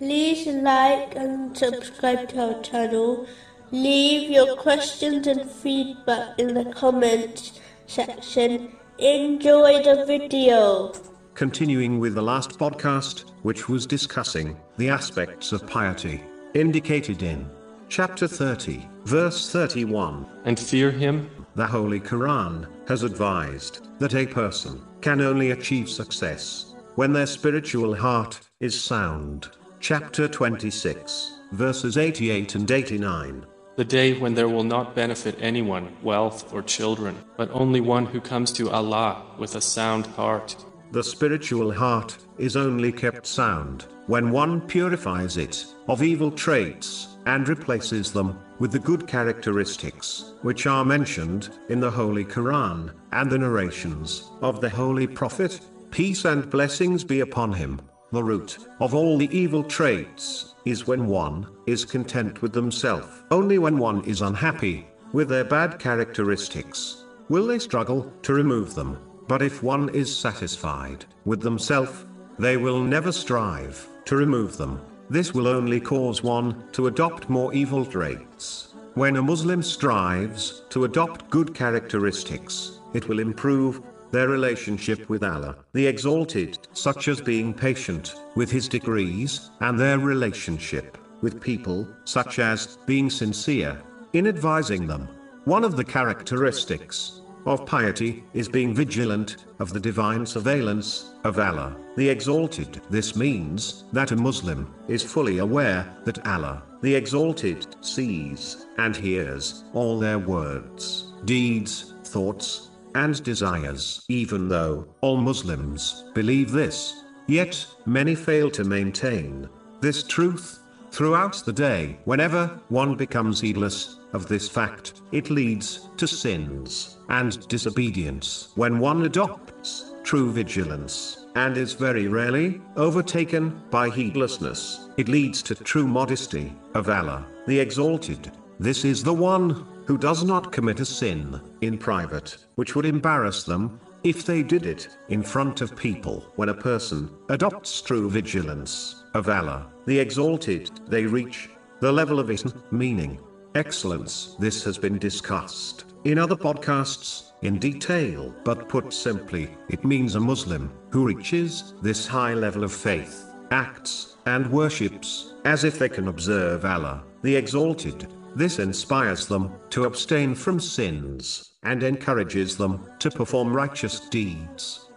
like and subscribe to our channel. Leave your questions and feedback in the comments section. Enjoy the video. Continuing with the last podcast, which was discussing the aspects of piety indicated in chapter 30, verse 31. and fear him, The Holy Quran has advised that a person can only achieve success when their spiritual heart is sound. Chapter 26, verses 88 and 89. the day when there will not benefit anyone wealth or children, but only one who comes to Allah with a sound heart. The spiritual heart is only kept sound when one purifies it of evil traits and replaces them with the good characteristics which are mentioned in the Holy Quran and the narrations of the Holy Prophet. Peace and blessings be upon him. The root of all the evil traits is when one is content with themselves. Only when one is unhappy with their bad characteristics will they struggle to remove them. But if one is satisfied with themselves, they will never strive to remove them. This will only cause one to adopt more evil traits. When a Muslim strives to adopt good characteristics, it will improve their relationship with Allah, the Exalted, such as being patient with His decrees, and their relationship with people, such as being sincere in advising them. One of the characteristics of piety is being vigilant of the divine surveillance of Allah, the Exalted. This means that a Muslim is fully aware that Allah, the Exalted, sees and hears all their words, deeds, thoughts, and desires. Even though all Muslims believe this, yet many fail to maintain this truth throughout the day. Whenever one becomes heedless of this fact, it leads to sins and disobedience. When one adopts true vigilance and is very rarely overtaken by heedlessness, it leads to true modesty of Allah, the Exalted. This is the one who does not commit a sin in private, which would embarrass them if they did it in front of people. When a person adopts true vigilance of Allah, the Exalted, they reach the level of Ihsan, meaning excellence. This has been discussed in other podcasts in detail, but put simply, it means a Muslim who reaches this high level of faith, acts, and worships as if they can observe Allah, the Exalted. This inspires them to abstain from sins and encourages them to perform righteous deeds.